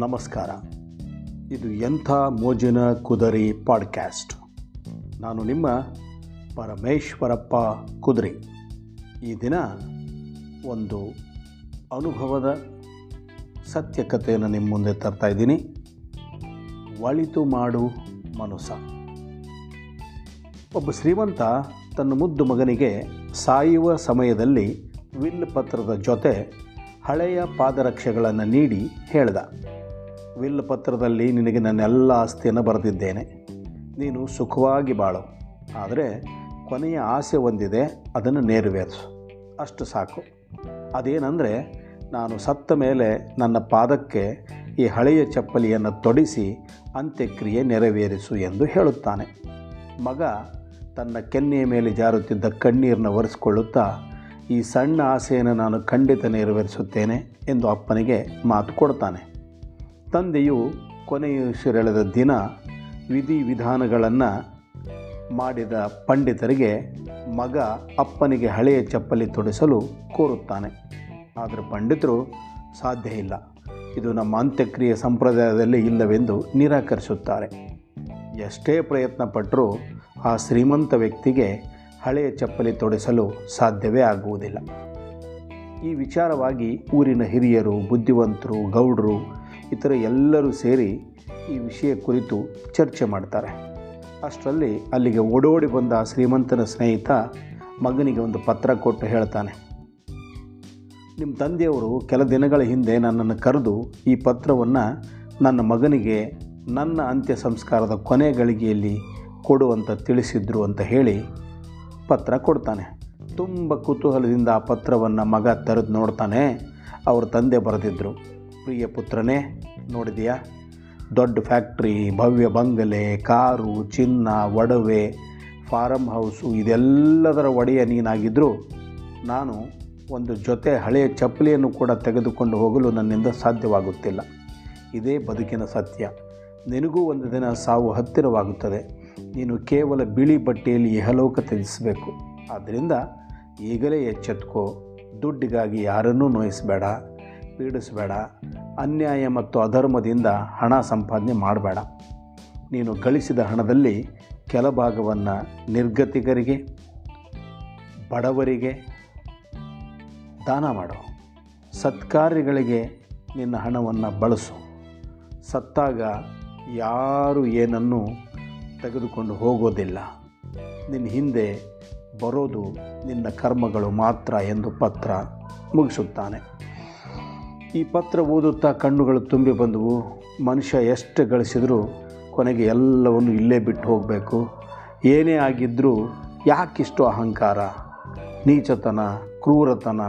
ನಮಸ್ಕಾರ. ಇದು ಎಂಥ ಮೋಜಿನ ಕುದರಿ ಪಾಡ್ಕ್ಯಾಸ್ಟ್. ನಾನು ನಿಮ್ಮ ಪರಮೇಶ್ವರಪ್ಪ ಕುದುರೆ. ಈ ದಿನ ಒಂದು ಅನುಭವದ ಸತ್ಯ ಕಥೆಯನ್ನು ನಿಮ್ಮ ಮುಂದೆ ತರ್ತಾ ಇದ್ದೀನಿ. ಒಳಿತು ಮಾಡು ಮನುಸ ಒಬ್ಬ ಶ್ರೀಮಂತ ತನ್ನ ಮುದ್ದು ಮಗನಿಗೆ ಸಾಯುವ ಸಮಯದಲ್ಲಿ ವಿಲ್ ಪತ್ರದ ಜೊತೆ ಹಳೆಯ ಪಾದರಕ್ಷೆಗಳನ್ನು ನೀಡಿ ಹೇಳ್ದ. ವಿಲ್ ಪತ್ರದಲ್ಲಿ ನಿನಗೆ ನನ್ನೆಲ್ಲ ಆಸ್ತಿಯನ್ನು ಬರೆದಿದ್ದೇನೆ. ನೀನು ಸುಖವಾಗಿ ಬಾಳು. ಆದರೆ ಕೊನೆಯ ಆಸೆ ಒಂದಿದೆ ಅದನ್ನು ನೆರವೇರಿಸು. ಅಷ್ಟು ಸಾಕು. ಅದೇನೆಂದರೆ, ನಾನು ಸತ್ತ ಮೇಲೆ ನನ್ನ ಪಾದಕ್ಕೆ ಈ ಹಳೆಯ ಚಪ್ಪಲಿಯನ್ನು ತೊಡಿಸಿ ಅಂತ್ಯಕ್ರಿಯೆ ನೆರವೇರಿಸು ಎಂದು ಹೇಳುತ್ತಾನೆ. ಮಗ ತನ್ನ ಕೆನ್ನೆಯ ಮೇಲೆ ಜಾರುತ್ತಿದ್ದ ಕಣ್ಣೀರನ್ನು ಒರೆಸಿಕೊಳ್ಳುತ್ತಾ, ಈ ಸಣ್ಣ ಆಸೆಯನ್ನು ನಾನು ಖಂಡಿತ ನೆರವೇರಿಸುತ್ತೇನೆ ಎಂದು ಅಪ್ಪನಿಗೆ ಮಾತು ಕೊಡ್ತಾನೆ. ತಂದೆಯು ಕೊನೆಯುಸಿರೆಳೆದ ದಿನ ವಿಧಿ ವಿಧಾನಗಳನ್ನು ಮಾಡಿದ ಪಂಡಿತರಿಗೆ ಮಗ ಅಪ್ಪನಿಗೆ ಹಳೆಯ ಚಪ್ಪಲಿ ತೊಡಿಸಲು ಕೋರುತ್ತಾನೆ. ಆದರೆ ಪಂಡಿತರು ಸಾಧ್ಯ ಇಲ್ಲ. ಇದು ನಮ್ಮ ಅಂತ್ಯಕ್ರಿಯೆ ಸಂಪ್ರದಾಯದಲ್ಲಿ ಇಲ್ಲವೆಂದು ನಿರಾಕರಿಸುತ್ತಾರೆ. ಎಷ್ಟೇ ಪ್ರಯತ್ನ ಪಟ್ಟರೂ ಆ ಶ್ರೀಮಂತ ವ್ಯಕ್ತಿಗೆ ಹಳೆಯ ಚಪ್ಪಲಿ ತೊಡಿಸಲು ಸಾಧ್ಯವೇ ಆಗುವುದಿಲ್ಲ. ಈ ವಿಚಾರವಾಗಿ ಊರಿನ ಹಿರಿಯರು, ಬುದ್ಧಿವಂತರು, ಗೌಡರು ಇತರ ಎಲ್ಲರೂ ಸೇರಿ ಈ ವಿಷಯ ಕುರಿತು ಚರ್ಚೆ ಮಾಡ್ತಾರೆ. ಅಷ್ಟರಲ್ಲಿ ಅಲ್ಲಿಗೆ ಓಡೋಡಿ ಬಂದ ಶ್ರೀಮಂತನ ಸ್ನೇಹಿತ ಮಗನಿಗೆ ಒಂದು ಪತ್ರ ಕೊಟ್ಟು ಹೇಳ್ತಾನೆ. ನಿಮ್ಮ ತಂದೆಯವರು ಕೆಲ ದಿನಗಳ ಹಿಂದೆ ನನ್ನನ್ನು ಕರೆದು ಈ ಪತ್ರವನ್ನು ನನ್ನ ಮಗನಿಗೆ ನನ್ನ ಅಂತ್ಯ ಸಂಸ್ಕಾರದ ಕೊನೆ ಗಳಿಗೆಯಲ್ಲಿ ಕೊಡುವಂತ ತಿಳಿಸಿದ್ರು ಅಂತ ಹೇಳಿ ಪತ್ರ ಕೊಡ್ತಾನೆ. ತುಂಬ ಕುತೂಹಲದಿಂದ ಆ ಪತ್ರವನ್ನು ಮಗ ತರದು ನೋಡ್ತಾನೆ. ಅವ್ರ ತಂದೆ ಬರೆದಿದ್ದರು ಪ್ರಿಯ ಪುತ್ರನೇ, ನೋಡಿದೆಯಾ? ದೊಡ್ಡ ಫ್ಯಾಕ್ಟ್ರಿ, ಭವ್ಯ ಬಂಗಲೆ, ಕಾರು, ಚಿನ್ನ, ಒಡವೆ ಫಾರಮ್ ಹೌಸು, ಇದೆಲ್ಲದರ ಒಡೆಯ ನೀನಾಗಿದ್ದರೂ ನಾನು ಒಂದು ಜೊತೆ ಹಳೆಯ ಚಪ್ಪಲಿಯನ್ನು ಕೂಡ ತೆಗೆದುಕೊಂಡು ಹೋಗಲು ನನ್ನಿಂದ ಸಾಧ್ಯವಾಗುತ್ತಿಲ್ಲ. ಇದೇ ಬದುಕಿನ ಸತ್ಯ. ನಿನಗೂ ಒಂದು ದಿನ ಸಾವು ಹತ್ತಿರವಾಗುತ್ತದೆ. ನೀನು ಕೇವಲ ಬಿಳಿ ಬಟ್ಟೆಯಲ್ಲಿ ಇಹಲೋಕ ತ್ಯಜಿಸಬೇಕು. ಆದ್ದರಿಂದ ಈಗಲೇ ಎಚ್ಚೆತ್ಕೋ. ದುಡ್ಡಿಗಾಗಿ ಯಾರನ್ನೂ ನೋಯಿಸಬೇಡ. ಪೀಡಿಸಬೇಡ. ಅನ್ಯಾಯ ಮತ್ತು ಅಧರ್ಮದಿಂದ ಹಣ ಸಂಪಾದನೆ ಮಾಡಬೇಡ. ನೀನು ಗಳಿಸಿದ ಹಣದಲ್ಲಿ ಕೆಲ ಭಾಗವನ್ನು ನಿರ್ಗತಿಕರಿಗೆ, ಬಡವರಿಗೆ ದಾನ ಮಾಡು. ಸತ್ಕಾರ್ಯಗಳಿಗೆ ನಿನ್ನ ಹಣವನ್ನು ಬಳಸು. ಸತ್ತಾಗ ಯಾರು ಏನನ್ನು ತೆಗೆದುಕೊಂಡು ಹೋಗೋದಿಲ್ಲ. ನಿನ್ನ ಹಿಂದೆ ಬರೋದು ನಿನ್ನ ಕರ್ಮಗಳು ಮಾತ್ರ ಎಂದು ಪತ್ರ ಮುಗಿಸುತ್ತಾನೆ. ಈ ಪತ್ರ ಓದುತ್ತಾ ಕಣ್ಣುಗಳು ತುಂಬಿ ಬಂದವು. ಮನುಷ್ಯ ಎಷ್ಟು ಗಳಿಸಿದರೂ ಕೊನೆಗೆ ಎಲ್ಲವನ್ನು ಇಲ್ಲೇ ಬಿಟ್ಟು ಹೋಗಬೇಕು. ಏನೇ ಆಗಿದ್ದರೂ ಯಾಕಿಷ್ಟು ಅಹಂಕಾರ, ನೀಚತನ, ಕ್ರೂರತನ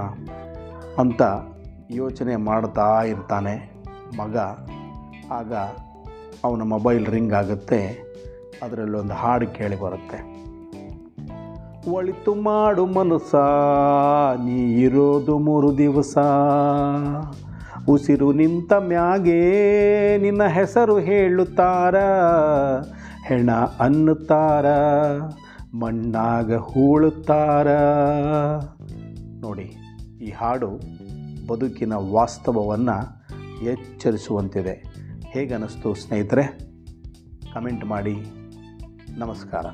ಅಂತ ಯೋಚನೆ ಮಾಡ್ತಾ ಇರ್ತಾನೆ ಮಗ. ಆಗ ಅವನ ಮೊಬೈಲ್ ರಿಂಗ್ ಆಗುತ್ತೆ, ಅದರಲ್ಲಿ ಒಂದು ಹಾಡು ಕೇಳಿ ಬರುತ್ತೆ. ಒಳಿತು ಮಾಡು ಮನಸ ನೀ ಇರೋದು ಮೂರು ದಿವಸ. ಉಸಿರು ನಿಂತ ಮ್ಯಾಗೆ ನಿನ್ನ ಹೆಸರು ಹೇಳುತ್ತಾರ, ಹೆಣ ಅನ್ನುತ್ತಾರ, ಮಣ್ಣಾಗ ಹೂಳುತ್ತಾರ. ನೋಡಿ, ಈ ಹಾಡು ಬದುಕಿನ ವಾಸ್ತವವನ್ನು ಎಚ್ಚರಿಸುವಂತಿದೆ. ಹೇಗನ್ನಿಸ್ತು ಸ್ನೇಹಿತರೆ? ಕಮೆಂಟ್ ಮಾಡಿ. ನಮಸ್ಕಾರ.